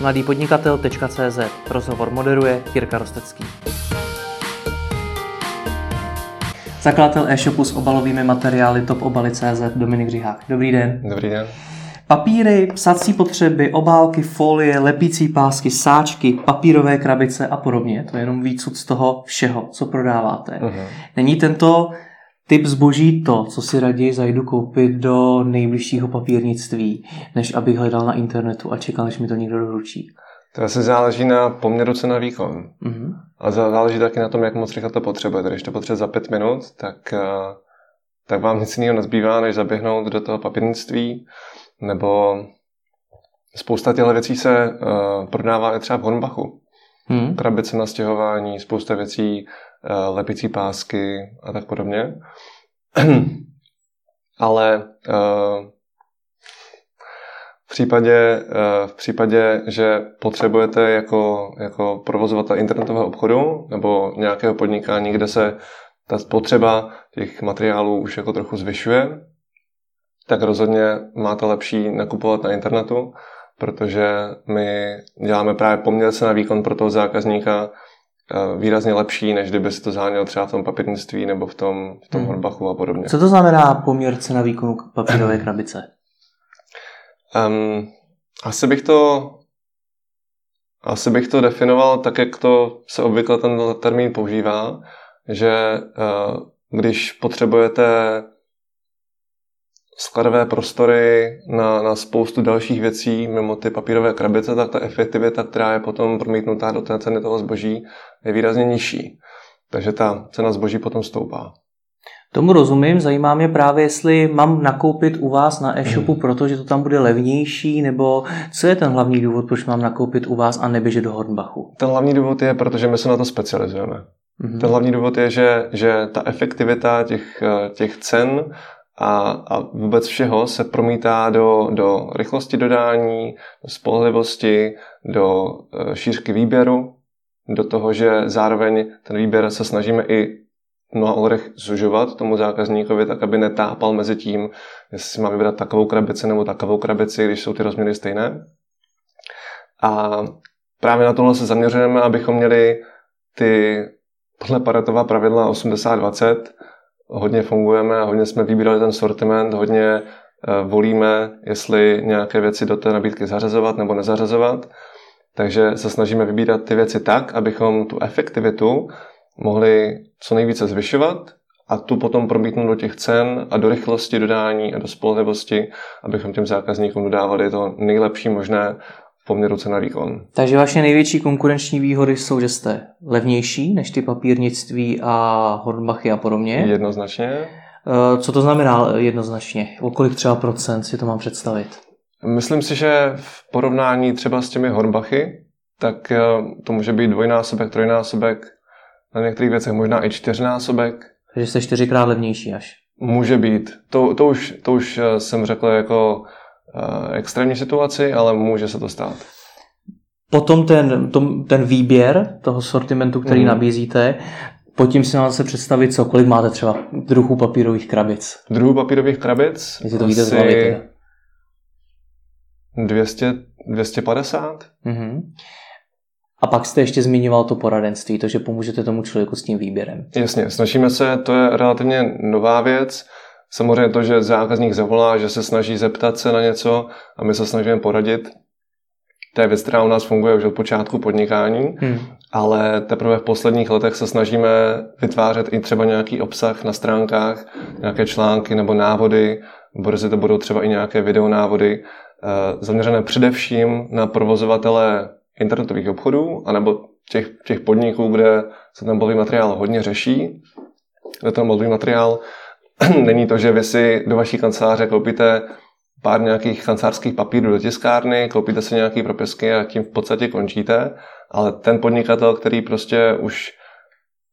mladýpodnikatel.cz Rozhovor moderuje Jirka Rostecký. Zakladatel e-shopu s obalovými materiály topobaly.cz Dominik Řihák. Dobrý den. Dobrý den. Papíry, psací potřeby, obálky, folie, lepící pásky, sáčky, papírové krabice a podobně. To je jenom výcud z toho všeho, co prodáváte. Uh-huh. Není tento typ zboží to, co si raději zajdu koupit do nejbližšího papírnictví, než abych hledal na internetu a čekal, než mi to někdo doručí? To asi záleží na poměru cena výkon. Uh-huh. A záleží taky na tom, jak moc rychle to potřebujete. Když to potřebujete za pět minut, tak, eh, tak vám nic jiného nezbývá, než zaběhnout do toho papírnictví nebo spousta těchto věcí se uh, prodává i třeba v Hornbachu. Hmm. Krabice na stěhování, spousta věcí, lepicí pásky a tak podobně. Ale uh, v případě, v případě, že potřebujete jako, jako provozovatel internetového obchodu nebo nějakého podnikání, kde se ta spotřeba těch materiálů už jako trochu zvyšuje, tak rozhodně máte lepší nakupovat na internetu, protože my děláme právě poměr na výkon pro toho zákazníka eh, výrazně lepší, než kdyby si to záněl třeba v tom papírnictví nebo v tom, v tom hmm. Horbachu a podobně. Co to znamená poměr cena výkonu papírové krabice? Um, asi bych to asi bych to definoval tak, jak to se obvykle ten termín používá, že uh, když potřebujete skladové prostory na, na spoustu dalších věcí mimo ty papírové krabice, tak ta efektivita, která je potom promítnutá do té ceny toho zboží, je výrazně nižší. Takže ta cena zboží potom stoupá. Tomu rozumím, zajímá mě právě, jestli mám nakoupit u vás na e-shopu, hmm. protože to tam bude levnější, nebo co je ten hlavní důvod, proč mám nakoupit u vás a neběžet do Hornbachu? Ten hlavní důvod je, protože my se na to specializujeme. hmm Ten hlavní důvod je, že, že ta efektivita těch, těch cen a, a vůbec všeho se promítá do, do rychlosti dodání, do spolehlivosti, do e, šířky výběru, do toho, že zároveň ten výběr se snažíme i mnoha ohledech zužovat tomu zákazníkovi, tak aby netápal mezi tím, jestli si má vybrat takovou krabici nebo takovou krabici, když jsou ty rozměry stejné. A právě na tohle se zaměřujeme, abychom měli ty podle Paretová pravidla 80-20, hodně fungujeme, hodně jsme vybírali ten sortiment, hodně eh, volíme, jestli nějaké věci do té nabídky zařazovat nebo nezařazovat. Takže se snažíme vybírat ty věci tak, abychom tu efektivitu mohli co nejvíce zvyšovat a tu potom promítnout do těch cen a do rychlosti dodání a do spolehlivosti, abychom těm zákazníkům dodávali to nejlepší možné poměru cena výkon. Takže vaše největší konkurenční výhody jsou, že jste levnější než ty papírnictví a Hornbachy a podobně. Jednoznačně. Eh, co to znamená jednoznačně? O kolik třeba procent si to mám představit? Myslím si, že v porovnání třeba s těmi Hornbachy, tak eh, to může být dvojnásobek, trojnásobek, na některých věcech možná i čtyřnásobek. Takže jste čtyřikrát levnější až. Může být. To, to, už, to už eh, jsem řekl jako Eh, extrémní situaci, ale může se to stát. Potom ten, tom, ten výběr toho sortimentu, který mm. nabízíte, pod tím si máte představit, co, kolik máte třeba druhů papírových krabic. Druhů papírových krabic? Jestli to víte z hlavy 200, 250. Mm-hmm. A pak jste ještě zmiňoval to poradenství, to, že pomůžete tomu člověku s tím výběrem. Jasně, snažíme se, to je relativně nová věc, Samozřejmě to, že zákazník zavolá, že se snaží zeptat se na něco a my se snažíme poradit, to je věc, která u nás funguje už od počátku podnikání, hmm. ale teprve v posledních letech se snažíme vytvářet i třeba nějaký obsah na stránkách, nějaké články nebo návody, brzy to budou třeba i nějaké videonávody, eh, zaměřené především na provozovatele internetových obchodů, anebo těch, těch podniků, kde se ten bodový materiál hodně řeší, kde ten bodový materiál Není to, že vy si do vaší kanceláře koupíte pár nějakých kancelářských papírů do tiskárny, koupíte si nějaký propisky a tím v podstatě končíte, ale ten podnikatel, který prostě už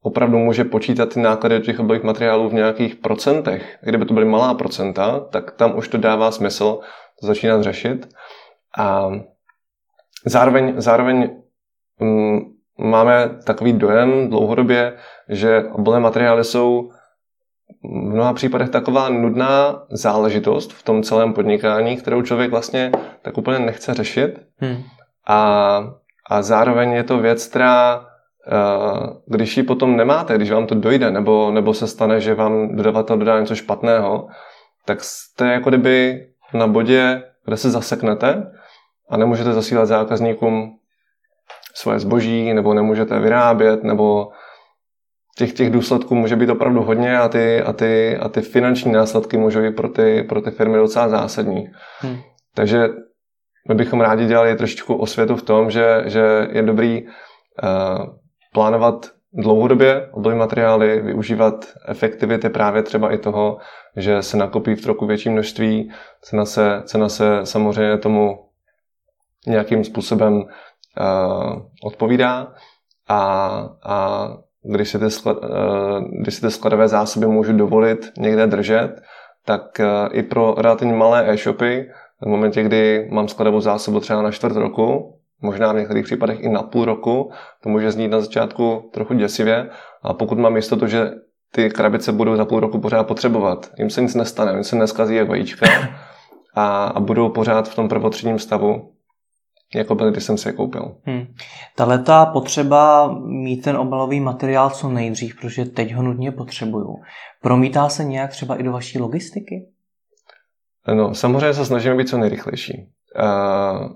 opravdu může počítat ty náklady těch obojí materiálů v nějakých procentech, kdyby to byly malá procenta, tak tam už to dává smysl to začínat řešit. A zároveň, zároveň um, máme takový dojem dlouhodobě, že obolé materiály jsou v mnoha případech taková nudná záležitost v tom celém podnikání, kterou člověk vlastně tak úplně nechce řešit. Hmm. a, a zároveň je to věc, která když ji potom nemáte, když vám to dojde, nebo, nebo se stane, že vám dodavatel dodá něco špatného, tak jste jako kdyby na bodě, kde se zaseknete a nemůžete zasílat zákazníkům svoje zboží, nebo nemůžete vyrábět, nebo těch, těch důsledků může být opravdu hodně a ty, a ty, a ty finanční následky můžou být pro ty, pro ty firmy docela zásadní. Hmm. Takže my bychom rádi dělali trošičku osvětu v tom, že, že je dobrý uh, plánovat dlouhodobě oblej materiály, využívat efektivity právě třeba i toho, že se nakopí v trochu větší množství, cena se, cena se samozřejmě tomu nějakým způsobem uh, odpovídá a, a když, si ty sklad, uh, když si ty skladové zásoby můžu dovolit někde držet, tak uh, i pro relativně malé e-shopy v momentě, kdy mám skladovou zásobu třeba na čtvrt roku, možná v některých případech i na půl roku. To může znít na začátku trochu děsivě, a pokud mám jistotu, že ty krabice budou za půl roku pořád potřebovat, jim se nic nestane, jim se neskazí jak vajíčka a, a budou pořád v tom prvotřídním stavu, jako byly, když jsem si je koupil. Hmm. Tahle ta potřeba mít ten obalový materiál co nejdřív, protože teď ho nutně potřebuju, promítá se nějak třeba i do vaší logistiky? No, samozřejmě se snažíme být co nejrychlejší.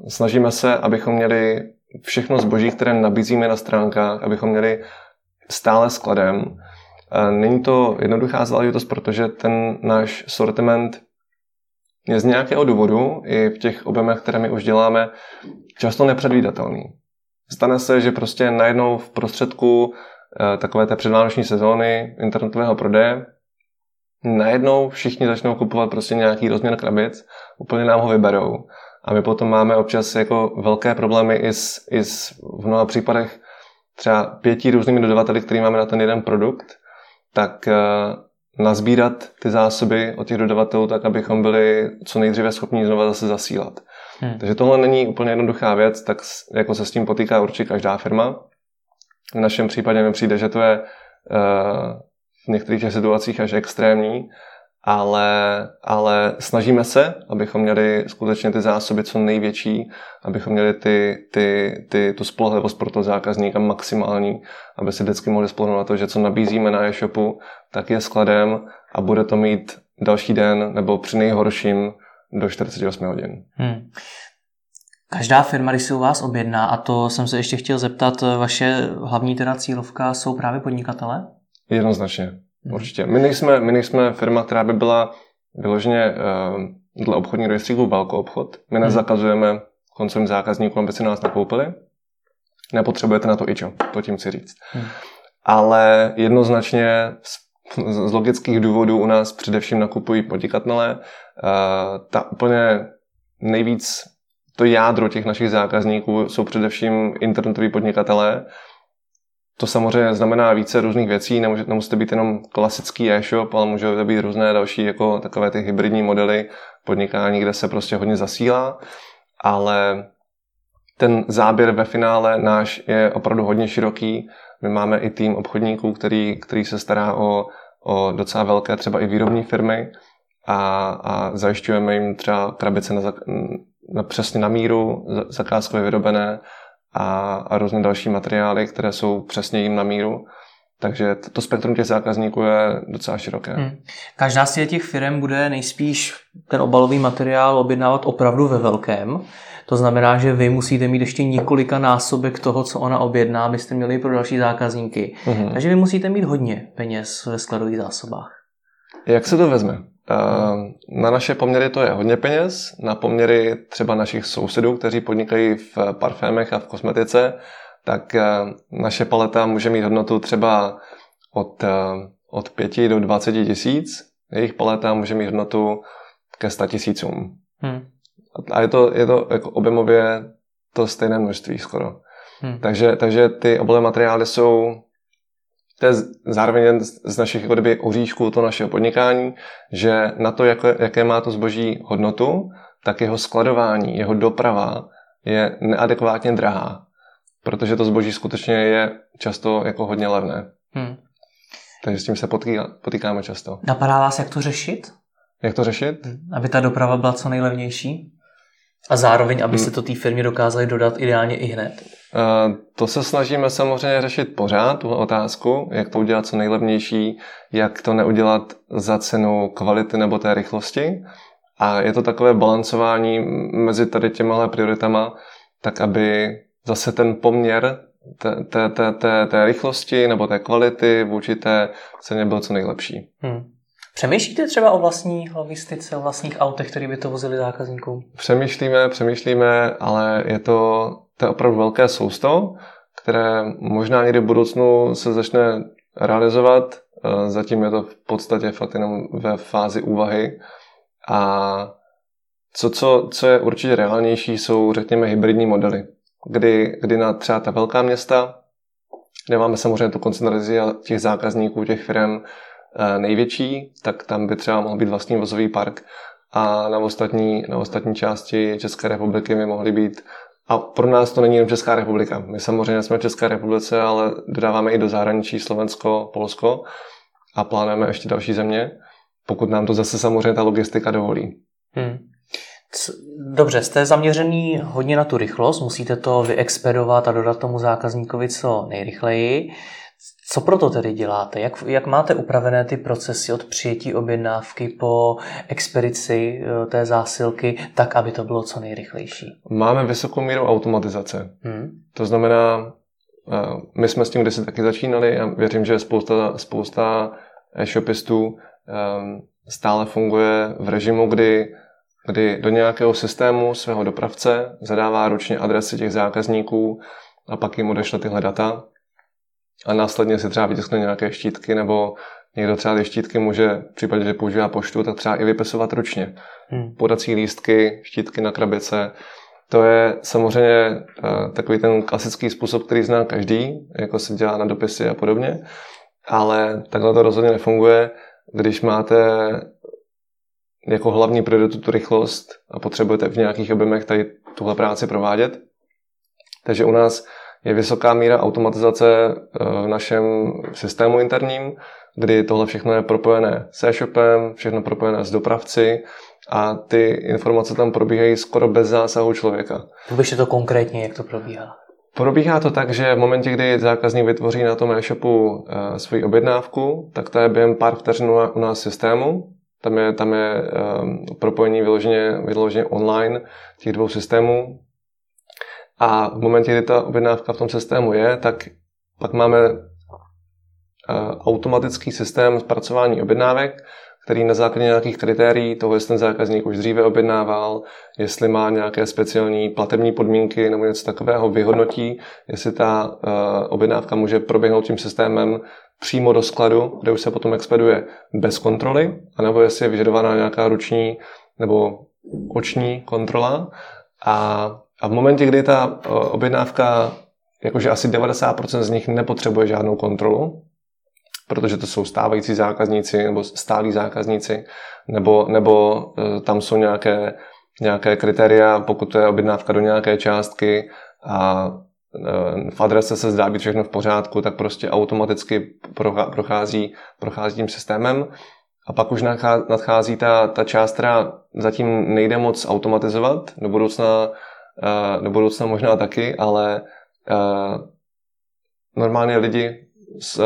Snažíme se, abychom měli všechno zboží, které nabízíme na stránkách, abychom měli stále skladem. Není to jednoduchá záležitost, protože ten náš sortiment je z nějakého důvodu i v těch objemech, které my už děláme, často nepředvídatelný. Stane se, že prostě najednou v prostředku eh, takové té předvánoční sezóny internetového prodeje najednou všichni začnou kupovat prostě nějaký rozměr krabic, úplně nám ho vyberou a my potom máme občas jako velké problémy i s, i s v mnoha případech třeba pěti různými dodavateli, který máme na ten jeden produkt, tak uh, nazbírat ty zásoby od těch dodavatelů tak, abychom byli co nejdříve schopni znova zase zasílat. Hmm. Takže tohle není úplně jednoduchá věc, tak jako se s tím potýká určitě každá firma. V našem případě mi přijde, že to je uh, v některých situacích až extrémní, ale, ale snažíme se, abychom měli skutečně ty zásoby co největší, abychom měli ty, ty, ty, tu spolehlivost pro toho zákazníka maximální, aby si vždycky mohli spolehnout na to, že co nabízíme na e-shopu, tak je skladem a bude to mít další den nebo při nejhorším do 48 hodin. Hmm. Každá firma, když se u vás objedná, a to jsem se ještě chtěl zeptat, vaše hlavní teda cílovka jsou právě podnikatele? Jednoznačně. Mhm. Určitě. My nejsme, my nejsme firma, která by byla vyloženě uh, dle obchodní rejstříku velkou obchod. My mhm. nezakazujeme koncovým zákazníkům, aby si nás nakoupili. Nepotřebujete na to ičo, to tím chci říct. Hmm. Ale jednoznačně z, z logických důvodů u nás především nakupují podnikatelé. Uh, ta úplně nejvíc to jádro těch našich zákazníků jsou především internetoví podnikatelé, to samozřejmě znamená více různých věcí, nemůže, nemusí to být jenom klasický e-shop, ale může to být různé další jako takové ty hybridní modely podnikání, kde se prostě hodně zasílá, ale ten záběr ve finále náš je opravdu hodně široký. My máme i tým obchodníků, který, který se stará o, o docela velké třeba i výrobní firmy a, a zajišťujeme jim třeba krabice na, na, přesně na míru, zakázkově vyrobené, a, a různé další materiály, které jsou přesně jim na míru. Takže to spektrum těch zákazníků je docela široké. Hmm. Každá z těch firm bude nejspíš ten obalový materiál objednávat opravdu ve velkém. To znamená, že vy musíte mít ještě několika násobek toho, co ona objedná, abyste měli pro další zákazníky. Hmm. Takže vy musíte mít hodně peněz ve skladových zásobách. Jak se to vezme? Ehm, na naše poměry to je hodně peněz, na poměry třeba našich sousedů, kteří podnikají v parfémech a v kosmetice, tak ehm, naše paleta může mít hodnotu třeba od, ehm, od 5 do 20 tisíc. Jejich paleta může mít hodnotu ke 100 tisícům. Hmm. A je to, je to jako objemově to stejné množství skoro. Hmm. Takže, takže ty obalové materiály jsou to je zároveň jeden z našich kdyby, oříšků to našeho podnikání, že na to, jaké, jaké má to zboží hodnotu, tak jeho skladování, jeho doprava je neadekvátně drahá, protože to zboží skutečně je často jako hodně levné. Hmm. Takže s tím se potýká, potýkáme často. Napadá vás, jak to řešit? Jak to řešit? Aby ta doprava byla co nejlevnější? A zároveň, aby se to té firmě dokázali dodat ideálně i hned? To se snažíme samozřejmě řešit pořád, tu otázku, jak to udělat co nejlevnější, jak to neudělat za cenu kvality nebo té rychlosti. A je to takové balancování mezi tady těmahle prioritama, tak aby zase ten poměr té, té, té, té, té rychlosti nebo té kvality vůči té ceně byl co nejlepší. Hmm. Přemýšlíte třeba o vlastní logistice, o vlastních autech, které by to vozili zákazníkům? Přemýšlíme, přemýšlíme, ale je to, to je opravdu velké sousto, které možná někdy v budoucnu se začne realizovat. Eh, zatím je to v podstatě fakt jenom ve fázi úvahy. A co, co, co je určitě reálnější, jsou řekněme hybridní modely, kdy, kdy na třeba ta velká města, kde máme samozřejmě tu koncentraci těch zákazníků, těch firm eh, největší, tak tam by třeba mohl být vlastní vozový park a na ostatní, na ostatní části České republiky by mohly být a pro nás to není jen Česká republika. My samozřejmě jsme v České republice, ale dodáváme i do zahraničí Slovensko, Polsko a plánujeme ještě další země, pokud nám to zase samozřejmě ta logistika dovolí. Hmm. Dobře, jste zaměřený hodně na tu rychlost, musíte to vyexpedovat a dodat tomu zákazníkovi co nejrychleji. Co proto tedy děláte? Jak, jak máte upravené ty procesy od přijetí objednávky po expedici eh, té zásilky, tak, aby to bylo co nejrychlejší? Máme vysokou míru automatizace. Hmm. To znamená, eh, my jsme s tím kdysi taky začínali a věřím, že spousta, spousta e-shopistů eh, stále funguje v režimu, kdy kdy do nějakého systému svého dopravce zadává ručně adresy těch zákazníků a pak jim odešle tyhle data a následně si třeba vytiskne nějaké štítky nebo někdo třeba ty štítky může v případě, že používá poštu, tak třeba i vypisovat ručně. Hmm. Podací lístky, štítky na krabice, to je samozřejmě uh, takový ten klasický způsob, který zná každý, jako se dělá na dopisy a podobně, ale takhle to rozhodně nefunguje, když máte jako hlavní prioritu tu rychlost a potřebujete v nějakých objemech tady tuhle práci provádět. Takže u nás je vysoká míra automatizace eh, v našem systému interním, kdy tohle všechno je propojené s e-shopem, všechno propojené s dopravci a ty informace tam probíhají skoro bez zásahu člověka. Popište to konkrétně, jak to probíhá. Probíhá to tak, že v momentě, kdy zákazník vytvoří na tom e-shopu uh, svoji objednávku, tak to je během pár vteřin u nás systému tam je, tam je um, propojení vyloženě, vyloženě online těch dvou systémů. A v momentě, kdy ta objednávka v tom systému je, tak pak máme uh, automatický systém zpracování objednávek, který na základě nějakých kritérií toho, jestli ten zákazník už dříve objednával, jestli má nějaké speciální platební podmínky nebo něco takového, vyhodnotí, jestli ta uh, objednávka může proběhnout tím systémem přímo do skladu, kde už se potom expeduje bez kontroly, anebo jestli je vyžadovaná nějaká ruční nebo oční kontrola. A, a v momentě, kdy ta objednávka, jakože asi 90% z nich nepotřebuje žádnou kontrolu, protože to jsou stávající zákazníci nebo stálí zákazníci, nebo, nebo e, tam jsou nějaké, nějaké kritéria, pokud to je objednávka do nějaké částky a Eh, v adrese se zdá být všechno v pořádku, tak prostě automaticky prochází, prochází tím systémem. A pak už nadchází ta, ta část, která zatím nejde moc automatizovat, do budoucna, do budoucna možná taky, ale eh, normálně lidi z,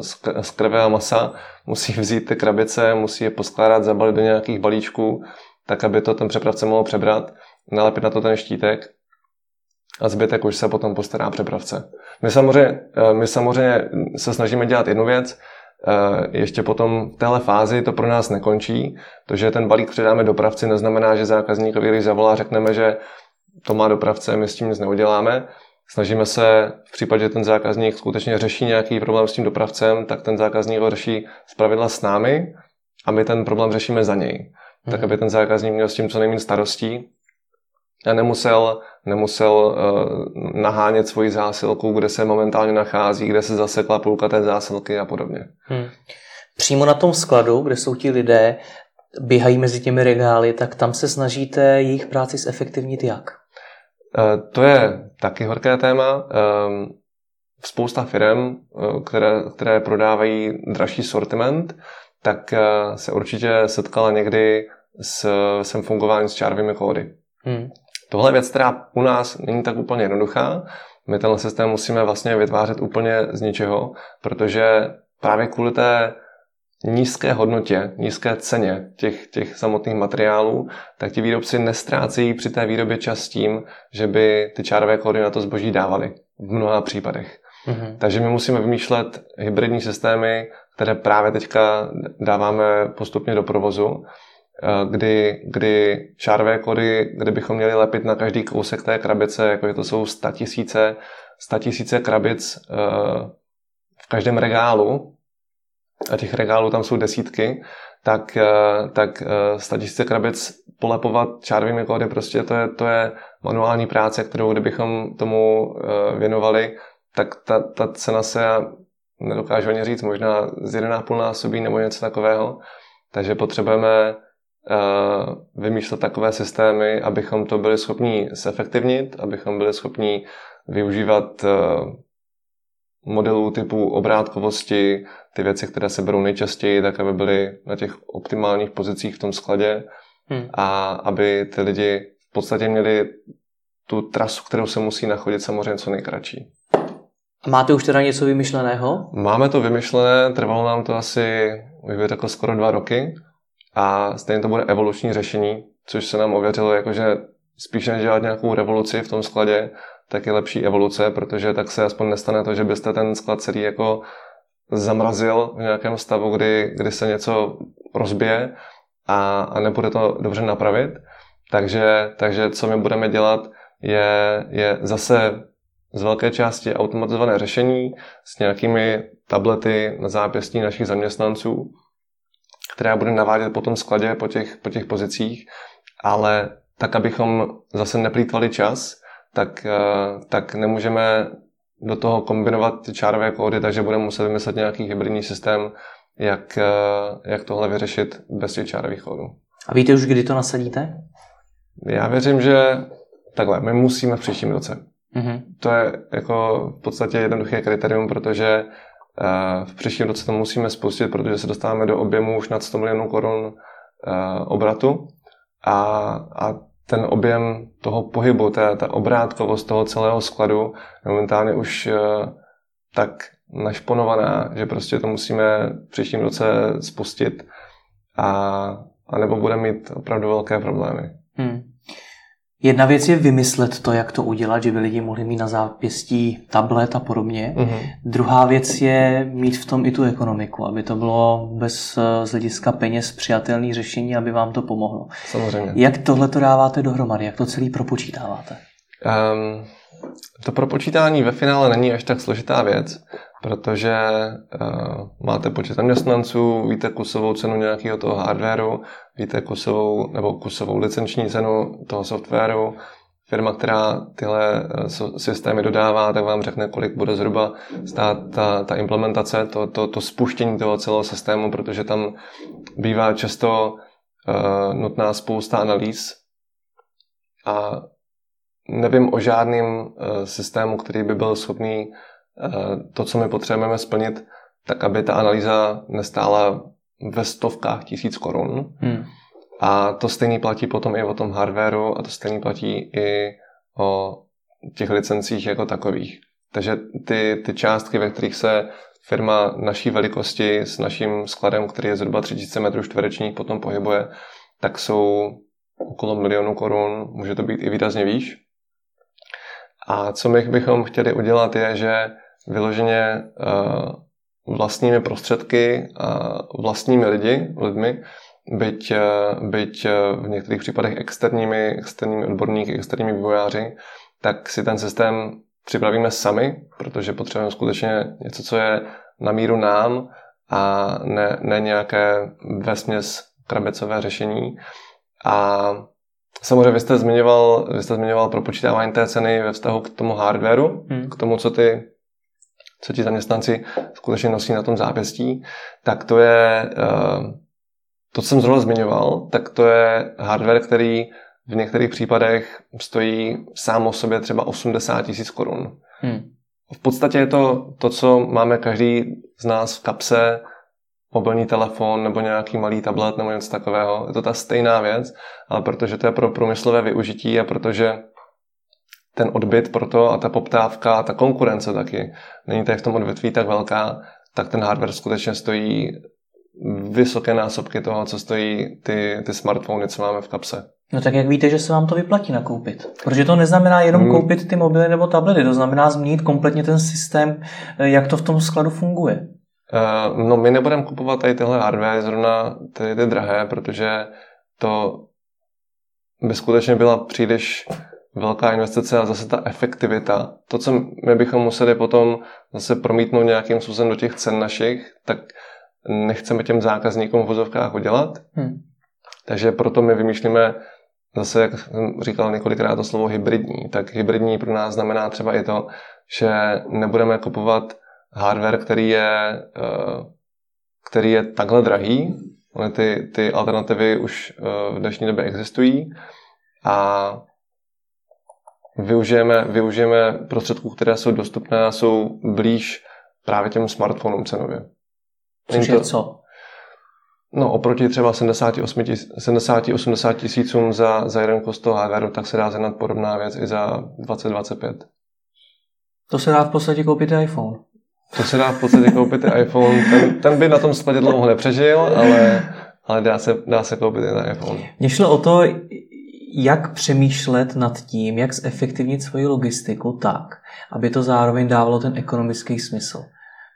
z, z krve a masa musí vzít ty krabice, musí je poskládat, zabalit do nějakých balíčků, tak aby to ten přepravce mohl přebrat, nalepit na to ten štítek a zbytek už se potom postará přepravce. My samozřejmě, eh, my samozřejmě se snažíme dělat jednu věc, eh, ještě potom v téhle fázi to pro nás nekončí. To, že ten balík předáme dopravci, neznamená, že zákazníkovi, když zavolá, řekneme, že to má dopravce, my s tím nic neuděláme. Snažíme se v případě, že ten zákazník skutečně řeší nějaký problém s tím dopravcem, tak ten zákazník ho řeší zpravidla s námi a my ten problém řešíme za něj. Hmm. Tak, mhm. aby ten zákazník měl s tím co nejméně starostí a nemusel, nemusel uh, nahánět svoji zásilku, kde se momentálně nachází, kde se zasekla půlka té zásilky a podobně. Hmm. Přímo na tom skladu, kde jsou ti lidé, běhají mezi těmi regály, tak tam se snažíte jejich práci zefektivnit jak? Uh, to je taky horké téma. Um, spousta firm, uh, které, které prodávají dražší sortiment, tak se určitě setkala někdy s, s fungováním s čárovými kódy. Hmm. Tohle je věc, která u nás není tak úplně jednoduchá. My tenhle systém musíme vlastně vytvářet úplně z ničeho, protože právě kvůli té nízké hodnotě, nízké ceně těch, těch samotných materiálů, tak ti výrobci nestrácejí při té výrobě čas tím, že by ty čárové kódy na to zboží dávali v mnoha případech. Mm-hmm. Takže my musíme vymýšlet hybridní systémy, které právě teďka dáváme postupně do provozu, eh, kdy, kdy čárové kody, kde bychom měli lepit na každý kousek té krabice, jako to jsou statisíce, statisíce krabic eh, v každém regálu, a těch regálů tam jsou desítky, tak, eh, tak statisíce krabic polepovat čárovými kódy, prostě to je, to je manuální práce, kterou kdybychom tomu věnovali, tak ta, ta cena se nedokážu ani říct, možná z 1,5 násobí nebo něco takového. Takže potřebujeme vymýšlet takové systémy, abychom to byli schopni zefektivnit, abychom byli schopni využívat modelů typu obrátkovosti, ty věci, které se berou nejčastěji, tak aby byly na těch optimálních pozicích v tom skladě hmm. a aby ty lidi v podstatě měli tu trasu, kterou se musí nachodit samozřejmě co nejkratší. A máte už teda něco vymyšleného? Máme to vymyšlené, trvalo nám to asi, už by řekl, skoro dva roky a stejně to bude evoluční řešení, což se nám ověřilo, jakože spíš než dělat nějakou revoluci v tom skladě, tak je lepší evoluce, protože tak se aspoň nestane to, že byste ten sklad celý jako zamrazil v nějakém stavu, kdy, kdy se něco rozbije a, a nebude to dobře napravit. Takže, takže co my budeme dělat, je, je zase z velké části automatizované řešení s nějakými tablety na zápěstí našich zaměstnanců, která bude navádět po tom skladě, po těch, po těch pozicích, ale tak, abychom zase neplýtvali čas, tak, eh, tak nemůžeme do toho kombinovat ty čárové kódy, takže budeme muset vymyslet nějaký hybridní systém, jak, eh, jak tohle vyřešit bez těch čárových kódů. A víte už, kdy to nasadíte? Já věřím, že takhle, my musíme v příštím roce. Mm-hmm. To je jako v podstatě jednoduché kritérium, protože uh, v příštím roce to musíme spustit, protože se dostáváme do objemu už nad 100 milionů korun obratu a, a ten objem toho pohybu, ta, ta obrátkovost toho celého skladu momentálně už uh, tak našponovaná, že prostě to musíme v příštím roce spustit a, a nebo bude mít opravdu velké problémy. Hmm. Jedna věc je vymyslet to, jak to udělat, že by lidi mohli mít na zápěstí tablet a podobně. Mm-hmm. Druhá věc je mít v tom i tu ekonomiku, aby to bylo bez eh, z hlediska peněz přijatelné řešení, aby vám to pomohlo. Samozřejmě. Jak tohle to dáváte dohromady? Jak to celý propočítáváte? Um, to propočítání ve finále není až tak složitá věc, protože uh, máte počet zaměstnanců, víte kusovou cenu nějakého toho hardwareu, víte kusovou nebo kusovou licenční cenu toho softwaru, firma, která tyhle uh, systémy dodává, tak vám řekne, kolik bude zhruba stát ta, ta implementace, to, to, to spuštění toho celého systému, protože tam bývá často uh, nutná spousta analýz. A nevím o žádném uh, systému, který by byl schopný to, co my potřebujeme splnit, tak aby ta analýza nestála ve stovkách tisíc korun. Hmm. A to stejný platí potom i o tom hardwareu a to stejný platí i o těch licencích jako takových. Takže ty, ty částky, ve kterých se firma naší velikosti s naším skladem, který je zhruba 3000 metrů čtverečních, potom pohybuje, tak jsou okolo milionu korun, může to být i výrazně výš. A co my bychom chtěli udělat je, že vyloženě uh, vlastními prostředky a vlastními lidi, lidmi, byť, uh, byť uh, v některých případech externími, externími odborníky, externími vývojáři, tak si ten systém připravíme sami, protože potřebujeme skutečně něco, co je na míru nám a ne, ne nějaké vesměs krabicové řešení. A Samozřejmě vy jste zmiňoval, vy jste zmiňoval pro počítávání té ceny ve vztahu k tomu hardwareu, hmm. k tomu, co ty co ti zaměstnanci skutečně nosí na tom zápěstí, tak to je, eh, to, co jsem zrovna zmiňoval, tak to je hardware, který v některých případech stojí sám o sobě třeba 80 tisíc korun. Hmm. V podstatě je to to, co máme každý z nás v kapse mobilní telefon nebo nějaký malý tablet nebo něco takového. Je to ta stejná věc, ale protože to je pro průmyslové využití a protože ten odbyt pro to a ta poptávka a ta konkurence taky není tady v tom odvětví tak velká, tak ten hardware skutečně stojí vysoké násobky toho, co stojí ty, ty smartfony, co máme v kapse. No tak jak víte, že se vám to vyplatí nakoupit? Protože to neznamená jenom hmm. koupit ty mobily nebo tablety, to znamená změnit kompletně ten systém, eh, jak to v tom skladu funguje. Uh, no my nebudeme kupovat tady tyhle hardware, zrovna ty, ty drahé, protože to by skutečně byla příliš velká investice a zase ta efektivita. To, co my bychom museli potom zase promítnout nějakým způsobem do těch cen našich, tak nechceme těm zákazníkům v vozovkách udělat. Hmm. Takže proto my vymýšlíme zase, jak jsem říkal několikrát to slovo hybridní, tak hybridní pro nás znamená třeba i to, že nebudeme kupovat hardware, který je, eh, který je takhle drahý. Ty, ty alternativy už eh, v dnešní době existují a využijeme, využijeme prostředků, které jsou dostupné a jsou blíž právě těm smartphonům cenově. Což je co? No, oproti třeba 70-80 tisícům za, za jeden kus toho hardwareu, tak se dá znat podobná věc i za 20-25. To se dá v podstatě koupit iPhone. To se dá v podstatě koupit i iPhone. Ten, ten by na tom skladě dlouho nepřežil, ale, ale dá, se, dá se koupit i na iPhone. Mně šlo o to, jak přemýšlet nad tím, jak zefektivnit svoji logistiku tak, aby to zároveň dávalo ten ekonomický smysl.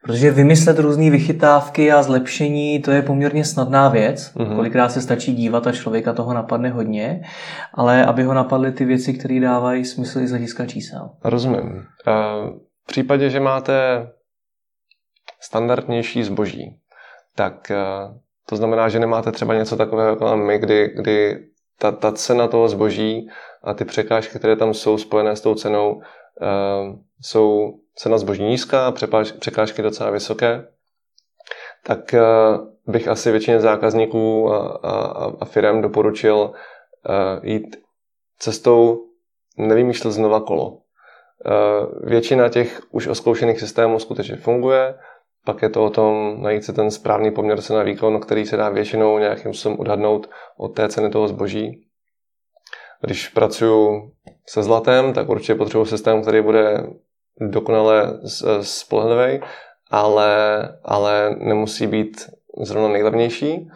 Protože vymyslet různé vychytávky a zlepšení, to je poměrně snadná věc. Mm-hmm. Kolikrát se stačí dívat a člověka toho napadne hodně, ale aby ho napadly ty věci, které dávají smysl i z hlediska čísel. Rozumím. V případě, že máte standardnější zboží, tak to znamená, že nemáte třeba něco takového jako my, kdy, kdy ta, ta cena toho zboží a ty překážky, které tam jsou spojené s tou cenou, jsou cena zboží nízká, překážky docela vysoké, tak eh, bych asi většině zákazníků a, a, a firm doporučil eh, jít cestou nevymýšlet znova kolo. Eh, většina těch už oskoušených systémů skutečně funguje, pak je to o tom najít si ten správný poměr cena výkon, který se dá většinou nějakým způsobem odhadnout od té ceny toho zboží. Když pracuji se zlatem, tak určitě potřebuji systém, který bude dokonale spolehlivý, ale, ale nemusí být zrovna nejlevnější.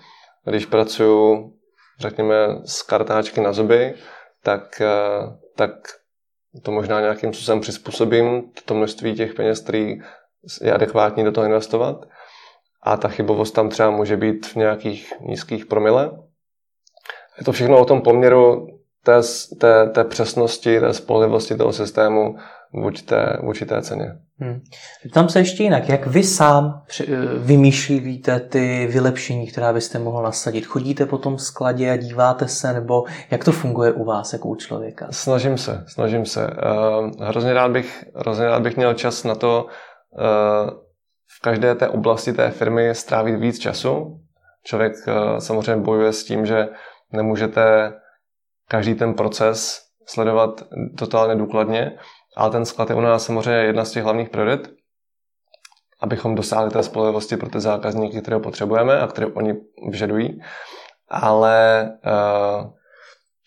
Když pracuji, řekněme, s kartáčky na zuby, tak, eh, tak to možná nějakým způsobem přizpůsobím, to množství těch peněz, který je adekvátní do toho investovat. A ta chybovost tam třeba může být v nějakých nízkých promile. Je to všechno o tom poměru té, té, té přesnosti, té spolehlivosti toho systému vůči té, vůči té ceně. Hmm. Tam se ještě jinak, jak vy sám vymýšlíte ty vylepšení, která byste mohl nasadit? Chodíte po tom skladě a díváte se, nebo jak to funguje u vás jako u člověka? Snažím se, snažím se. Uh, hrozně, rád bych, hrozně rád bych měl čas na to v každé té oblasti té firmy strávit víc času. Člověk uh, samozřejmě bojuje s tím, že nemůžete každý ten proces sledovat totálně důkladně, ale ten sklad je u nás samozřejmě jedna z těch hlavních priorit, abychom dosáhli té spolehlivosti pro ty zákazníky, které potřebujeme a které oni vyžadují. Ale uh,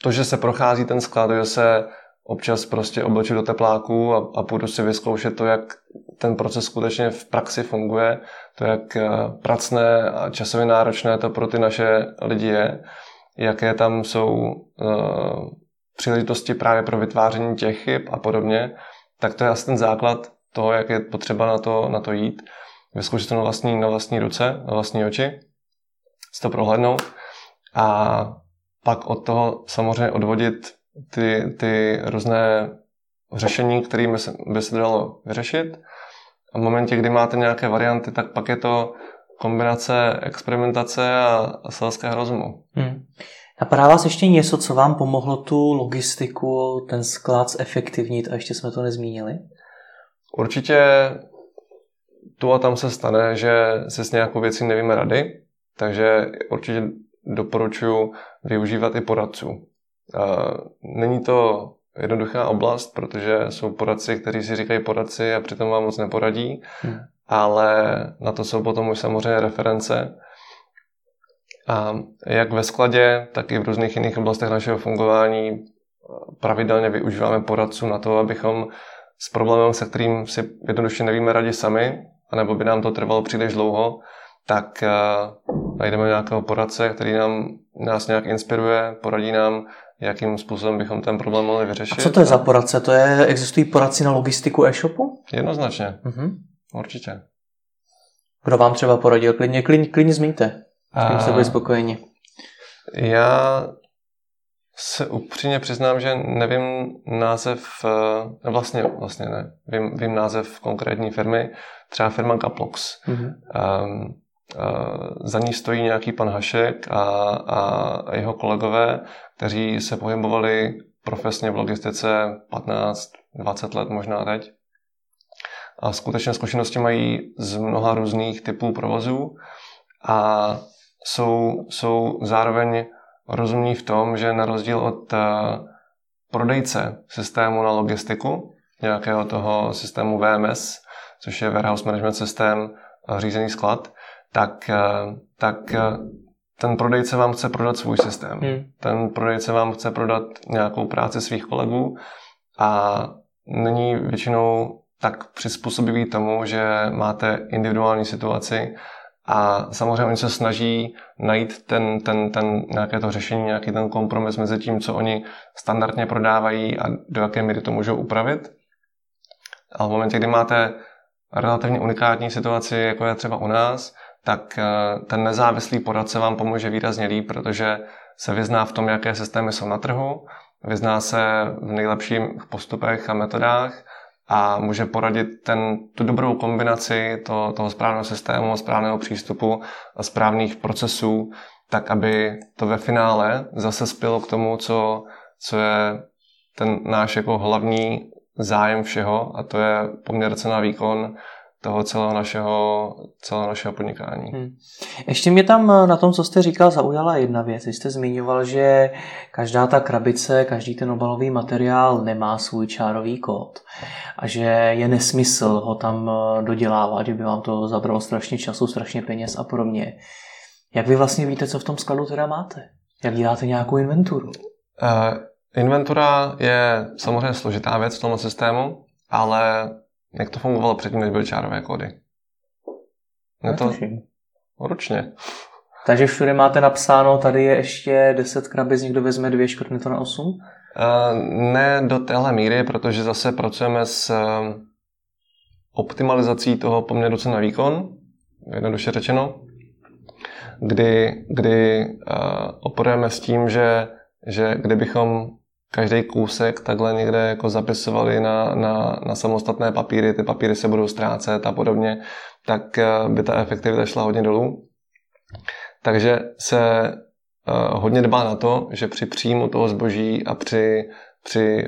to, že se prochází ten sklad, že se občas prostě obleču do tepláků a, a půjdu si vyzkoušet to, jak ten proces skutečně v praxi funguje, to, jak eh, pracné a časově náročné to pro ty naše lidi je, jaké tam jsou uh, příležitosti právě pro vytváření těch chyb a podobně, tak to je asi ten základ toho, jak je potřeba na to, na to jít. Vyzkoušet to na vlastní, na vlastní ruce, na vlastní oči, si to prohlédnout a pak od toho samozřejmě odvodit ty, ty různé řešení, kterými by se dalo vyřešit. A v momentě, kdy máte nějaké varianty, tak pak je to kombinace experimentace a, a selského rozumu. Hmm. Napadá vás ještě něco, co vám pomohlo tu logistiku, ten sklad zefektivnit a ještě jsme to nezmínili? Určitě tu a tam se stane, že se s nějakou věcí nevíme rady, takže určitě doporučuji využívat i poradců. Není to jednoduchá oblast, protože jsou poradci, kteří si říkají poradci a přitom vám moc neporadí. Hmm. ale na to jsou potom už samozřejmě reference. A jak ve skladě, tak i v různých jiných oblastech našeho fungování pravidelně využíváme poradců na to, abychom s problémem, se kterým si jednoduše nevíme radi sami, anebo by nám to trvalo příliš dlouho, tak najdeme nějakého poradce, který nám, nás nějak inspiruje, poradí nám, jakým způsobem bychom ten problém mohli vyřešit. A co to je za poradce? To je, existují poradci na logistiku e-shopu? Jednoznačně, uh-huh. určitě. Kdo vám třeba poradil? Klidně, klidně, klidně zmiňte. S tím se byli spokojeni. Já se upřímně přiznám, že nevím název, eh, vlastně, vlastně ne, vím, vím název konkrétní firmy, třeba firma Caplox. Mm-hmm. Um, uh, za ní stojí nějaký pan Hašek a, a jeho kolegové, kteří se pohybovali profesně v logistice 15-20 let možná teď. A skutečně zkušenosti mají z mnoha různých typů provozů a jsou, jsou zároveň rozumní v tom, že na rozdíl od uh, prodejce systému na logistiku, nějakého toho systému VMS, což je Warehouse Management System, řízený sklad, tak, uh, tak uh, ten prodejce vám chce prodat svůj systém. Hmm. Ten prodejce vám chce prodat nějakou práci svých kolegů a není většinou tak přizpůsobivý tomu, že máte individuální situaci a samozřejmě oni se snaží najít ten, ten, ten, nějaké to řešení, nějaký ten kompromis mezi tím, co oni standardně prodávají a do jaké míry to můžou upravit. A v momentě, kdy máte relativně unikátní situaci, jako je třeba u nás, tak eh, ten nezávislý poradce vám pomůže výrazně líp, protože se vyzná v tom, jaké systémy jsou na trhu, vyzná se v nejlepších postupech a metodách a může poradit ten, tu dobrou kombinaci to, toho správného systému, správného přístupu a správných procesů, tak aby to ve finále zase spělo k tomu, co, co je ten náš jako hlavní zájem všeho a to je poměr cena výkon toho celého našeho, celého našeho podnikání. Hmm. Ještě mě tam eh, na tom, co jste říkal, zaujala jedna věc. Vy jste zmiňoval, že každá ta krabice, každý ten obalový materiál nemá svůj čárový kód a že je nesmysl ho tam eh, dodělávat, že by vám to zabralo strašně času, strašně peněz a podobně. Jak vy vlastně víte, co v tom skladu teda máte? Jak děláte nějakou inventuru? Uh, inventura je samozřejmě složitá věc v tomto systému, ale jak to fungovalo předtím, než byly čárové kódy? Je to ručně. Takže všude máte napsáno, tady je ještě 10 krabic, někdo vezme dvě, škrtne to na 8? Uh, ne do téhle míry, protože zase pracujeme s uh, optimalizací toho poměru cena výkon, jednoduše řečeno, kdy, kdy uh, operujeme s tím, že, že kdybychom každý kousek takhle někde jako zapisovali na, na, na samostatné papíry, ty papíry se budou ztrácet a podobně, tak eh, by ta efektivita šla hodně dolů. Takže se uh, hodně dbá na to, že při příjmu toho zboží a při, při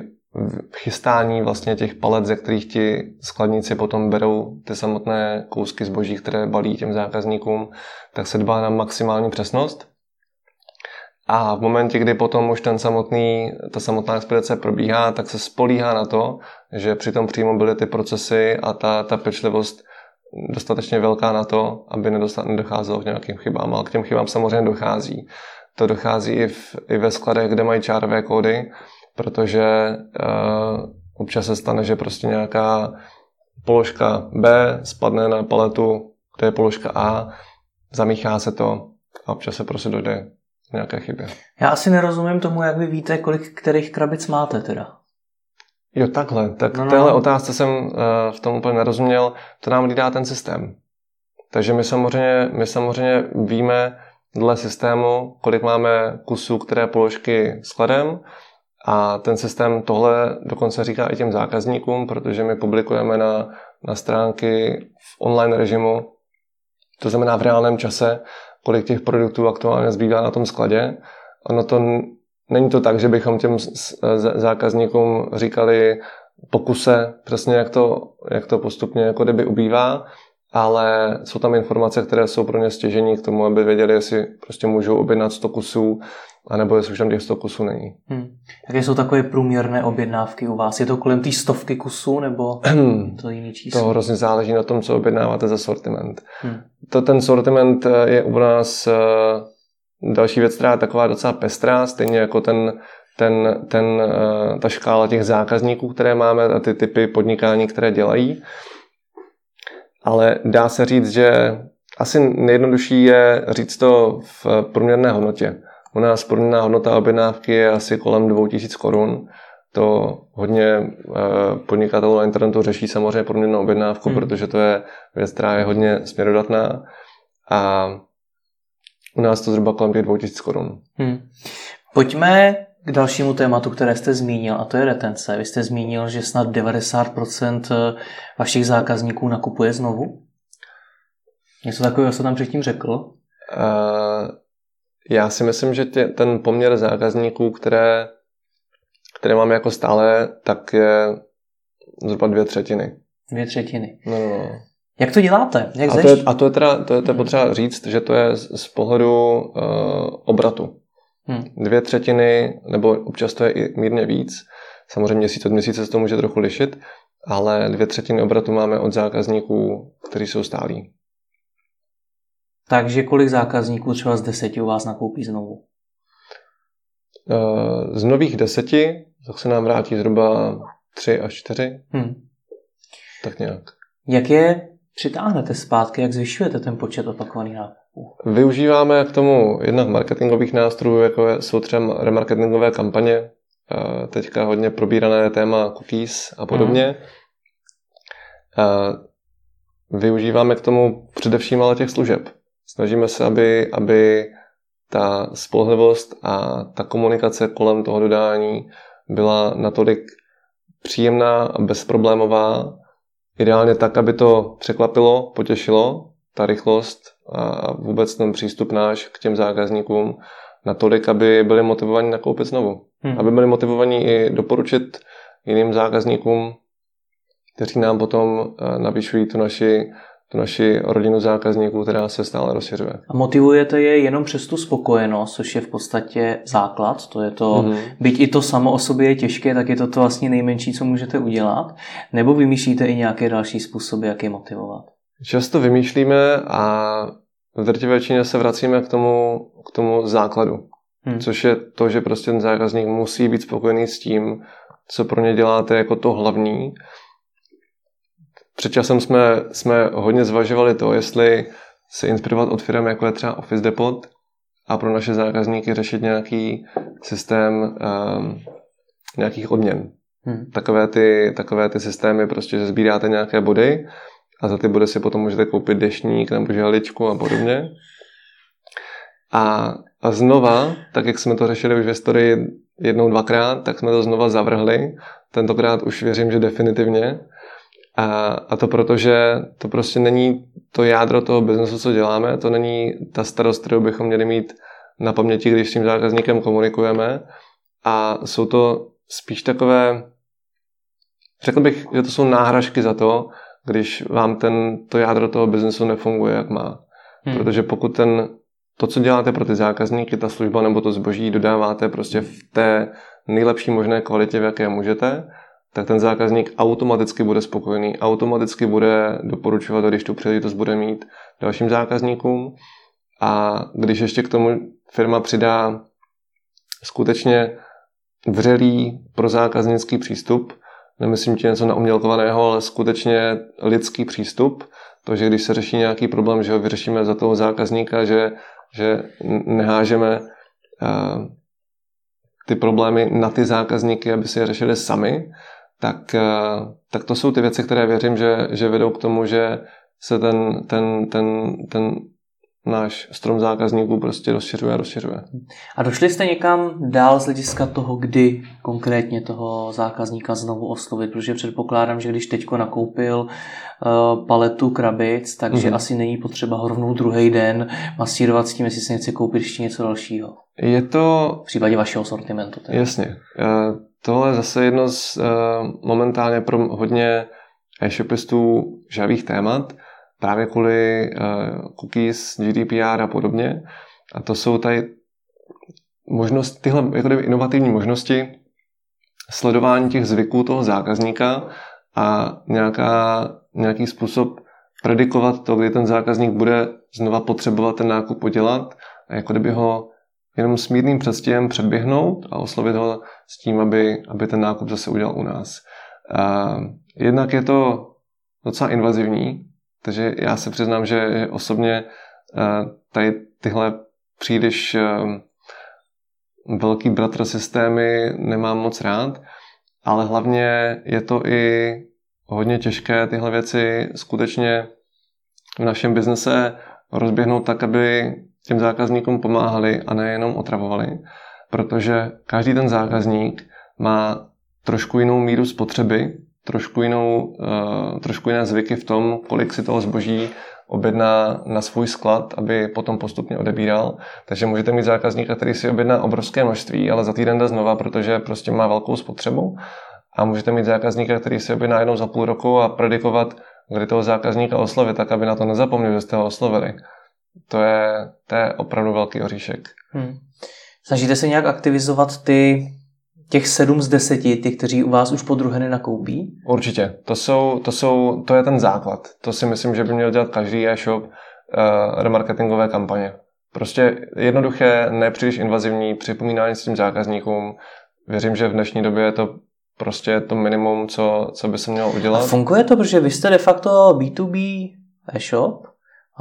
chystání vlastně těch palet, ze kterých ti skladníci potom berou ty samotné kousky zboží, které balí těm zákazníkům, tak se dbá na maximální přesnost. A v momentě, kdy potom už ten samotný, ta samotná expedice probíhá, tak se spolíhá na to, že při tom přímo byly ty procesy a ta, ta pečlivost dostatečně velká na to, aby nedocházelo k nějakým chybám. Ale k těm chybám samozřejmě dochází. To dochází i, v, i ve skladech, kde mají čárové kódy, protože uh, občas se stane, že prostě nějaká položka B spadne na paletu, kde je položka A, zamíchá se to a občas se prostě dojde nějaké chyby. Já asi nerozumím tomu, jak vy víte, kolik kterých krabic máte teda. Jo, takhle. Tak no, no. téhle otázce jsem uh, v tom úplně nerozuměl. To nám hlídá ten systém. Takže my samozřejmě, my samozřejmě víme dle systému, kolik máme kusů, které položky skladem a ten systém tohle dokonce říká i těm zákazníkům, protože my publikujeme na, na stránky v online režimu, to znamená v reálném čase, kolik těch produktů aktuálně zbývá na tom skladě. Ono to není to tak, že bychom těm zákazníkům říkali pokuse přesně, jak to, jak to postupně jako kdyby ubývá, ale jsou tam informace, které jsou pro ně stěžení k tomu, aby věděli, jestli prostě můžou objednat 100 kusů anebo jestli už tam těch 100 kusů není. Hmm. Jaké jsou takové průměrné objednávky u vás? Je to kolem té stovky kusů nebo to jiný číslo? To hrozně záleží na tom, co objednáváte za sortiment. Hmm. To, ten sortiment eh, je u nás eh, další věc, která je taková docela pestrá, stejně jako ten, ten, ten, eh, ta škála těch zákazníků, které máme a ty typy podnikání, které dělají. Ale dá se říct, že asi nejjednodušší je říct to v průměrné hodnotě. U nás průměrná hodnota objednávky je asi kolem 2000 korun. To hodně eh, podnikatelů na internetu řeší samozřejmě průměrnou objednávku, hmm. protože to je věc, která je hodně směrodatná. A u nás to zhruba kolem těch 2000 korun. Hmm. Pojďme k dalšímu tématu, které jste zmínil, a to je retence. Vy jste zmínil, že snad 90% eh, vašich zákazníků nakupuje znovu. Něco takového jste tam předtím řekl? Uh, já si myslím, že tě, ten poměr zákazníků, které, které máme jako stále, tak je zhruba dvě třetiny. Dvě třetiny. No, no, no. Jak to děláte? Jak a, to je, a to je teda to je, to je potřeba říct, že to je z, z pohledu uh, obratu. Hmm. Dvě třetiny, nebo občas to je i mírně víc. Samozřejmě měsíc od měsíce se to může trochu lišit, ale dvě třetiny obratu máme od zákazníků, kteří jsou stálí. Takže kolik zákazníků třeba z deseti u vás nakoupí znovu? Eh, z nových deseti tak se nám vrátí zhruba tři až čtyři. Hmm. Tak nějak. Jak je přitáhnete zpátky, jak zvyšujete ten počet opakovaných nákupů? Využíváme k tomu jednak marketingových nástrojů, jako jsou třeba remarketingové kampaně, teďka hodně probírané téma cookies a podobně. Hmm. Využíváme k tomu především ale těch služeb. Snažíme se, aby, aby ta spolehlivost a ta komunikace kolem toho dodání byla natolik příjemná a bezproblémová, ideálně tak, aby to překvapilo, potěšilo, ta rychlost a vůbec ten přístup náš k těm zákazníkům natolik, aby byli motivovaní nakoupit znovu. Hmm. Aby byli motivovaní i doporučit jiným zákazníkům, kteří nám potom eh, navyšují tu naši tu naši rodinu zákazníků, která se stále rozšiřuje. A motivujete je jenom přes tu spokojenost, což je v podstatě základ. To je to, mm-hmm. byť i to samo o sobě je těžké, tak je to to vlastně nejmenší, co můžete udělat. Nebo vymýšlíte i nějaké další způsoby, jak je motivovat? Často vymýšlíme a v drtivé většině se vracíme k tomu, k tomu základu. Hmm. Což je to, že prostě ten zákazník musí být spokojený s tím, co pro ně děláte jako to hlavní před časem jsme, jsme hodně zvažovali to, jestli se inspirovat od firm, jako je třeba Office Depot a pro naše zákazníky řešit nějaký systém um, nějakých odměn. Hmm. Takové, ty, takové ty systémy, prostě, že sbíráte nějaké body a za ty body si potom můžete koupit dešník nebo žehličku a podobně. A, a znova, tak jak jsme to řešili už v historii jednou, dvakrát, tak jsme to znova zavrhli. Tentokrát už věřím, že definitivně. A, a to proto, že to prostě není to jádro toho biznesu, co děláme, to není ta starost, kterou bychom měli mít na paměti, když s tím zákazníkem komunikujeme. A jsou to spíš takové, řekl bych, že to jsou náhražky za to, když vám ten, to jádro toho biznesu nefunguje, jak má. Hmm. Protože pokud ten, to, co děláte pro ty zákazníky, ta služba nebo to zboží dodáváte prostě v té nejlepší možné kvalitě, v jaké můžete, tak ten zákazník automaticky bude spokojený, automaticky bude doporučovat, když tu příležitost bude mít dalším zákazníkům. A když ještě k tomu firma přidá skutečně vřelý pro zákaznický přístup, nemyslím ti něco naumělkovaného, ale skutečně lidský přístup, to, že když se řeší nějaký problém, že ho vyřešíme za toho zákazníka, že, že nehážeme uh, ty problémy na ty zákazníky, aby si je řešili sami, tak, eh, tak to jsou ty věci, které věřím, že, že vedou k tomu, že se ten, ten, ten, ten náš strom zákazníků prostě rozšiřuje a rozšiřuje. A došli jste někam dál z hlediska toho, kdy konkrétně toho zákazníka znovu oslovit, protože předpokládám, že když teďko nakoupil uh, paletu krabic, takže mm-hmm. asi není potřeba ho rovnou druhý den masírovat s tím, jestli se chce koupit ještě něco dalšího. Je to... V případě vašeho sortimentu. Tedy. Jasně. Uh, tohle je zase jedno z uh, momentálně pro hodně e-shopistů žavých témat, právě kvůli uh, cookies, GDPR a podobně. A to jsou tady možnost, tyhle jako inovativní možnosti sledování těch zvyků toho zákazníka a nějaká, nějaký způsob predikovat to, kdy ten zákazník bude znova potřebovat ten nákup udělat a jako kdyby ho jenom s mírným předstihem předběhnout a oslovit ho s tím, aby, aby ten nákup zase udělal u nás. A jednak je to docela invazivní, takže já se přiznám, že osobně tady tyhle příliš velký bratr systémy nemám moc rád, ale hlavně je to i hodně těžké tyhle věci skutečně v našem biznese rozběhnout tak, aby těm zákazníkům pomáhali a nejenom otravovali, protože každý ten zákazník má trošku jinou míru spotřeby, trošku, jinou, uh, trošku jiné zvyky v tom, kolik si toho zboží objedná na svůj sklad, aby potom postupně odebíral. Takže můžete mít zákazníka, který si objedná obrovské množství, ale za týden jde znova, protože prostě má velkou spotřebu. A můžete mít zákazníka, který si objedná jenom za půl roku a predikovat, kdy toho zákazníka oslovit, tak aby na to nezapomněl, že jste ho oslovili. To je, to je opravdu velký oříšek. Hmm. Snažíte se nějak aktivizovat ty těch sedm z deseti, ty, kteří u vás už po druhé nenakoupí? Určitě. To, jsou, to, jsou, to je ten základ. To si myslím, že by měl dělat každý e-shop uh, remarketingové kampaně. Prostě jednoduché, nepříliš invazivní, připomínání s tím zákazníkům. Věřím, že v dnešní době je to prostě to minimum, co, co by se mělo udělat. A funguje to, protože vy jste de facto B2B e-shop,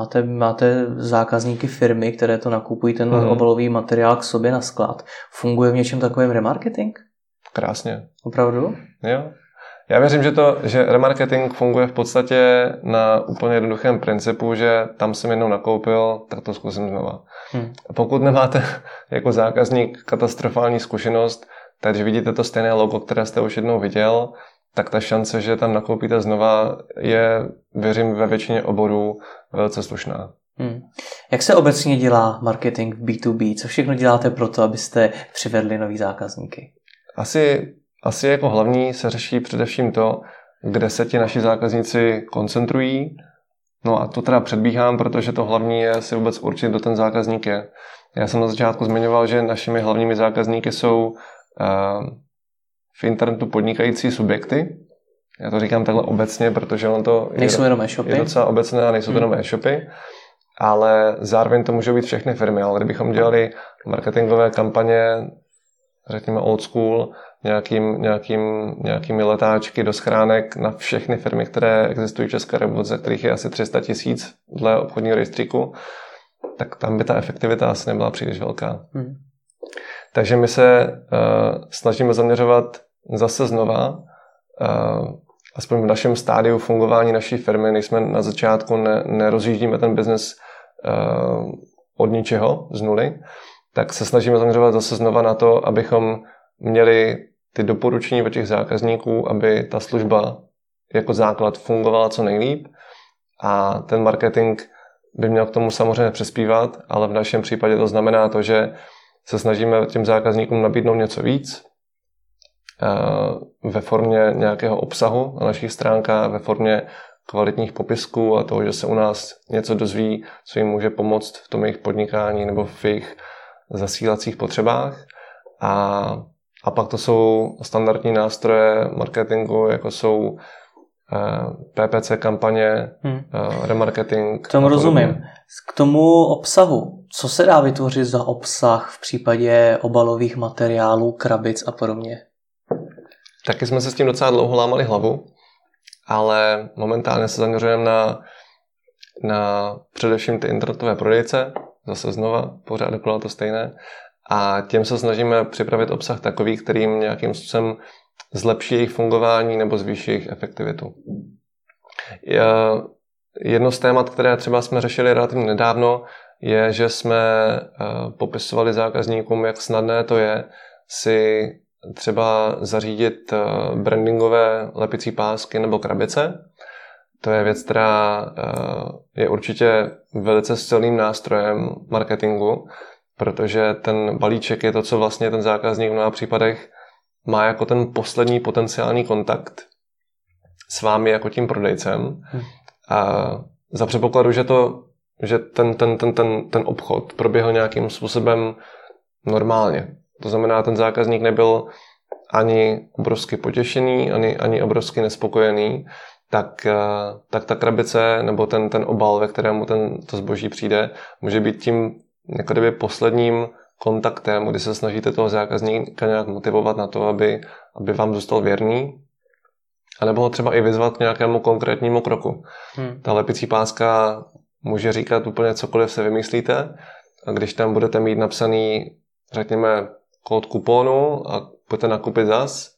máte, máte zákazníky firmy, které to nakupují ten mm. obalový materiál k sobě na sklad. Funguje v něčem takovém remarketing? Krásně. Opravdu? Jo. Já věřím, že, to, že remarketing funguje v podstatě na úplně jednoduchém principu, že tam jsem jednou nakoupil, tak to zkusím znova. Hmm. Pokud nemáte jako zákazník katastrofální zkušenost, takže vidíte to stejné logo, které jste už jednou viděl, tak ta šance, že tam nakoupíte znova, je, věřím, ve většině oborů velice slušná. Hmm. Jak se obecně dělá marketing v B2B? Co všechno děláte pro to, abyste přivedli nový zákazníky? Asi, asi jako hlavní se řeší především to, kde se ti naši zákazníci koncentrují. No a to teda předbíhám, protože to hlavní je si vůbec určit, kdo ten zákazník je. Já jsem na začátku zmiňoval, že našimi hlavními zákazníky jsou v internetu podnikající subjekty. Já to říkám takhle obecně, protože on to nejsou je, jenom e-shopy. je docela obecné a nejsou to hmm. jenom e-shopy, ale zároveň to můžou být všechny firmy. Ale kdybychom dělali marketingové kampaně, řekněme old school, nějakým, nějakým, nějakými letáčky do schránek na všechny firmy, které existují v České republice, kterých je asi 300 tisíc dle obchodního rejstříku, tak tam by ta efektivita asi nebyla příliš velká. Hmm. Takže my se uh, snažíme zaměřovat zase znova, uh, aspoň v našem stádiu fungování naší firmy, nejsme na začátku, ne, nerozjíždíme ten biznes uh, od ničeho, z nuly, tak se snažíme zaměřovat zase znova na to, abychom měli ty doporučení od těch zákazníků, aby ta služba jako základ fungovala co nejlíp. A ten marketing by měl k tomu samozřejmě přespívat, ale v našem případě to znamená to, že se snažíme těm zákazníkům nabídnout něco víc ve formě nějakého obsahu na našich stránkách, ve formě kvalitních popisků a toho, že se u nás něco dozví, co jim může pomoct v tom jejich podnikání nebo v jejich zasílacích potřebách. A, a pak to jsou standardní nástroje marketingu, jako jsou PPC kampaně, hmm. remarketing. K tomu rozumím. K tomu obsahu. Co se dá vytvořit za obsah v případě obalových materiálů, krabic a podobně? Taky jsme se s tím docela dlouho lámali hlavu, ale momentálně se zaměřujeme na, na především ty internetové prodejce, zase znova, pořád dokola to stejné, a těm se snažíme připravit obsah takový, kterým nějakým způsobem zlepší jejich fungování nebo zvýší jejich efektivitu. Jedno z témat, které třeba jsme řešili relativně nedávno, je, že jsme eh, popisovali zákazníkům, jak snadné to je si třeba zařídit eh, brandingové lepicí pásky nebo krabice. To je věc, která eh, je určitě velice silným nástrojem marketingu, protože ten balíček je to, co vlastně ten zákazník v mnoha případech má jako ten poslední potenciální kontakt s vámi jako tím prodejcem. Hmm. A za předpokladu, že, to, že ten, ten, ten, ten, ten obchod proběhl nějakým způsobem normálně. To znamená, ten zákazník nebyl ani obrovsky potěšený, ani, ani obrovsky nespokojený, tak, eh, tak ta krabice nebo ten, ten obal, ve kterému ten, to zboží přijde, může být tím jako kdyby posledním kontaktem, kdy se snažíte toho zákazníka nějak motivovat na to, aby, aby vám zůstal věrný, a nebo ho třeba i vyzvat k nějakému konkrétnímu kroku. Hmm. Ta lepicí páska může říkat úplně cokoliv se vymyslíte a když tam budete mít napsaný, řekněme, kód kuponu a budete nakupit zas,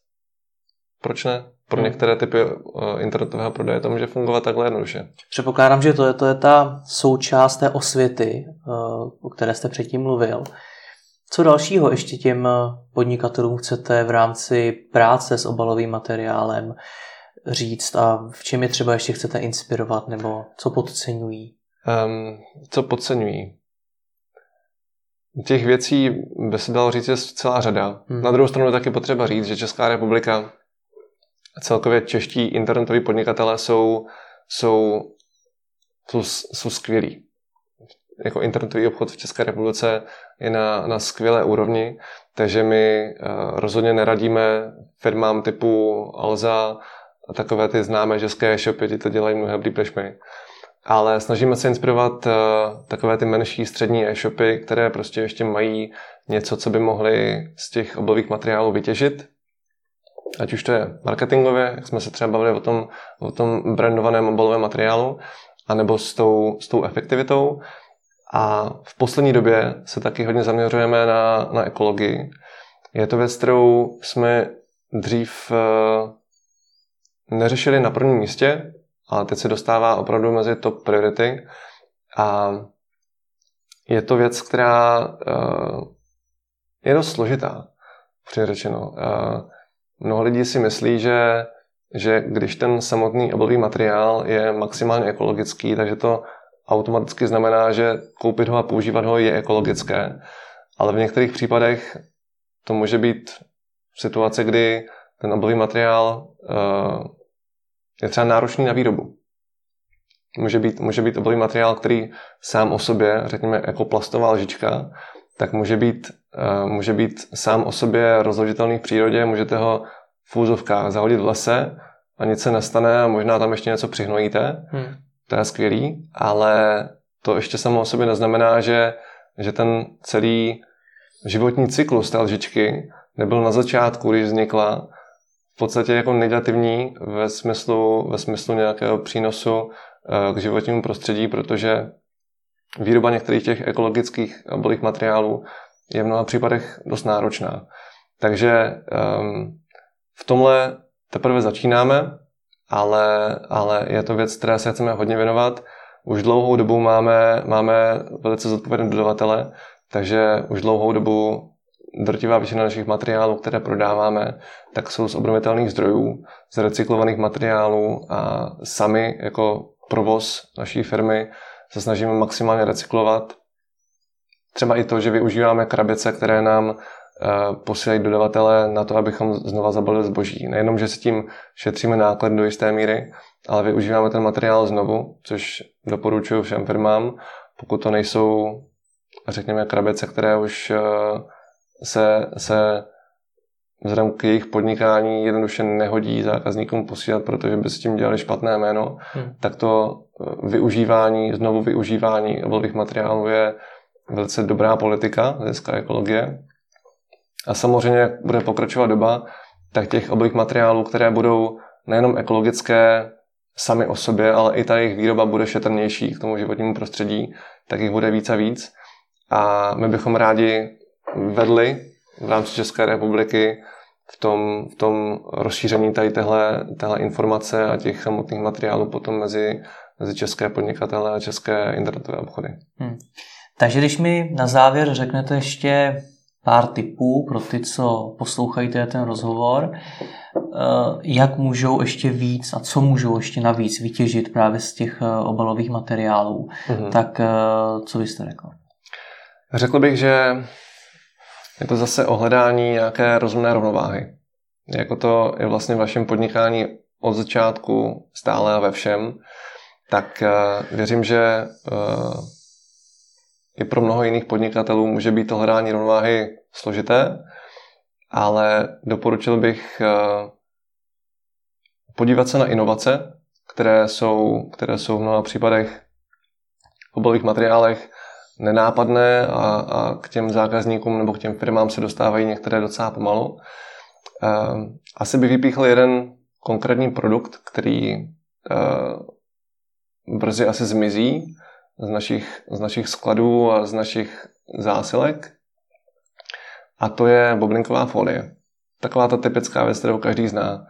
proč ne? Pro hmm. některé typy uh, internetového prodeje to může fungovat takhle jednoduše. Předpokládám, že to je, to je ta součást té osvěty, uh, o které jste předtím mluvil. Co dalšího ještě těm podnikatelům chcete v rámci práce s obalovým materiálem říct a v čem je třeba ještě chcete inspirovat nebo co podceňují? Um, co podceňují? Těch věcí by se dalo říct je celá řada. Hmm. Na druhou stranu je taky potřeba říct, že Česká republika celkově čeští internetoví podnikatelé jsou, jsou, jsou, jsou skvělí. Jako internetový obchod v České republice je na, na skvělé úrovni, takže my uh, rozhodně neradíme firmám typu Alza a takové ty známé české shopy, ty to dělají mnohem líp než my. Ale snažíme se inspirovat uh, takové ty menší střední e-shopy, které prostě ještě mají něco, co by mohli z těch obalových materiálů vytěžit ať už to je marketingově, jak jsme se třeba bavili o tom, o tom brandovaném obalovém materiálu, anebo s tou, s tou efektivitou. A v poslední době se taky hodně zaměřujeme na, na ekologii. Je to věc, kterou jsme dřív uh, neřešili na prvním místě, ale teď se dostává opravdu mezi top priority. A je to věc, která uh, je dost složitá, řečeno. Uh, Mnoho lidí si myslí, že, že když ten samotný obalový materiál je maximálně ekologický, takže to automaticky znamená, že koupit ho a používat ho je ekologické. Ale v některých případech to může být situace, kdy ten obalový materiál uh, je třeba náročný na výrobu. Může být, může být obalový materiál, který sám o sobě, řekněme jako plastová lžička, tak může být, uh, může být sám o sobě rozložitelný v přírodě, můžete ho v úzovkách zahodit v lese a nic se nestane a možná tam ještě něco přihnojíte. Hmm. To je skvělý, ale to ještě samo o sobě neznamená, že, že ten celý životní cyklus té lžičky nebyl na začátku, když vznikla, v podstatě jako negativní ve smyslu, ve smyslu nějakého přínosu eh, k životnímu prostředí, protože výroba některých těch ekologických obalých materiálů je v mnoha případech dost náročná. Takže um, v tomhle teprve začínáme, ale, ale je to věc, které se chceme hodně věnovat. Už dlouhou dobu máme, máme velice zodpovědné dodavatele, takže už dlouhou dobu drtivá většina našich materiálů, které prodáváme, tak jsou z obnovitelných zdrojů, z recyklovaných materiálů a sami jako provoz naší firmy se snažíme maximálně recyklovat. Třeba i to, že využíváme krabice, které nám eh, posílají dodavatele na to, abychom znova zabalili zboží. Nejenom, že si tím šetříme náklad do jisté míry, ale využíváme ten materiál znovu, což doporučuji všem firmám, pokud to nejsou, řekněme, krabice, které už eh, se, se vzhledem k jejich podnikání jednoduše nehodí zákazníkům posílat, protože by s tím dělali špatné jméno, hmm. tak to eh, využívání, znovu využívání obalových materiálů je velice dobrá politika z ekologie. A samozřejmě, jak bude pokračovat doba, tak těch obalových materiálů, které budou nejenom ekologické sami o sobě, ale i ta jejich výroba bude šetrnější k tomu životnímu prostředí, tak jich bude víc a víc. A my bychom rádi vedli v rámci České republiky v tom, v tom rozšíření tady téhle, téhle informace a těch samotných materiálů potom mezi, mezi české podnikatele a české internetové obchody. Hmm. Takže když mi na závěr řeknete ještě pár tipů pro ty, co poslouchají ten rozhovor, eh, jak můžou ještě víc a co můžou ještě navíc vytěžit právě z těch eh, obalových materiálů, mm-hmm. tak eh, co byste řekl? Řekl bych, že je to zase ohledání nějaké rozumné rovnováhy. Jako to je vlastně v vašem podnikání od začátku stále a ve všem, tak věřím, že i pro mnoho jiných podnikatelů může být to hledání rovnováhy složité, ale doporučil bych eh, podívat se na inovace, které jsou, které jsou v mnoha případech v obalových materiálech nenápadné a, a k těm zákazníkům nebo k těm firmám se dostávají některé docela pomalu. Eh, asi bych vypíchl jeden konkrétní produkt, který eh, brzy asi zmizí z našich, z našich skladů a z našich zásilek. A to je boblinková folie. Taková ta typická věc, kterou každý zná.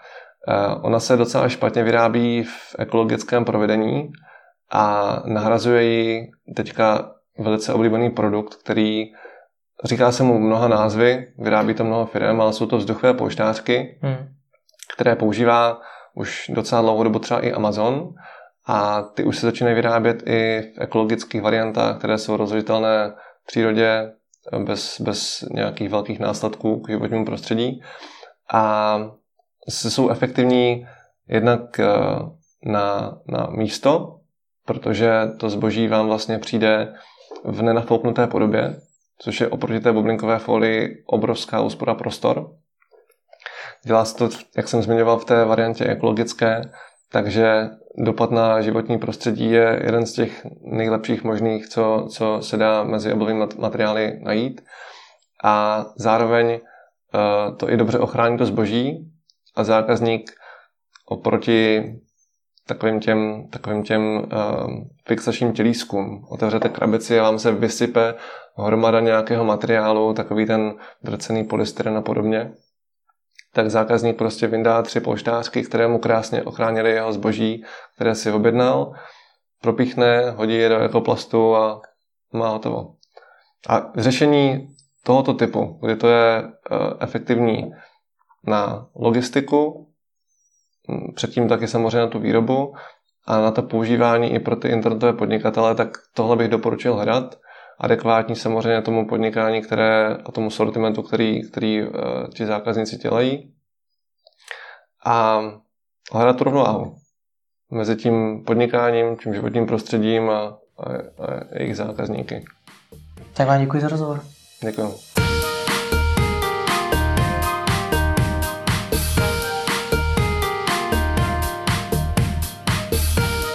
Eh, ona se docela špatně vyrábí v ekologickém provedení a nahrazuje ji teďka velice oblíbený produkt, který říká se mu mnoha názvy, vyrábí to mnoho firm, ale jsou to vzduchové pouštářky, hmm. které používá už docela dlouhou dobu třeba i Amazon a ty už se začínají vyrábět i v ekologických variantách, které jsou rozložitelné v přírodě bez, bez nějakých velkých následků k životnímu prostředí a jsou efektivní jednak eh, na, na místo, protože to zboží vám vlastně přijde v nenafouknuté podobě, což je oproti té bublinkové folii obrovská úspora prostor. Dělá se to, jak jsem zmiňoval, v té variantě ekologické, takže dopad na životní prostředí je jeden z těch nejlepších možných, co, co se dá mezi obalovými materiály najít. A zároveň uh, to i dobře ochrání to zboží a zákazník oproti takovým těm, takovým těm uh, fixačním tělískům. Otevřete krabici a vám se vysype hromada nějakého materiálu, takový ten drcený polystyren a podobně. Tak zákazník prostě vyndá tři poštářky, které mu krásně ochránily jeho zboží, které si objednal, propíchne, hodí je do ekoplastu a má hotovo. A řešení tohoto typu, kdy to je uh, efektivní na logistiku, předtím taky samozřejmě na tu výrobu a na to používání i pro ty internetové podnikatele, tak tohle bych doporučil hledat. Adekvátní samozřejmě tomu podnikání které, a tomu sortimentu, který, který uh, ti zákazníci dělají. A hledat tu rovnováhu mezi tím podnikáním, tím životním prostředím a, a, a jejich zákazníky. Tak vám děkuji za rozhovor. Děkuji.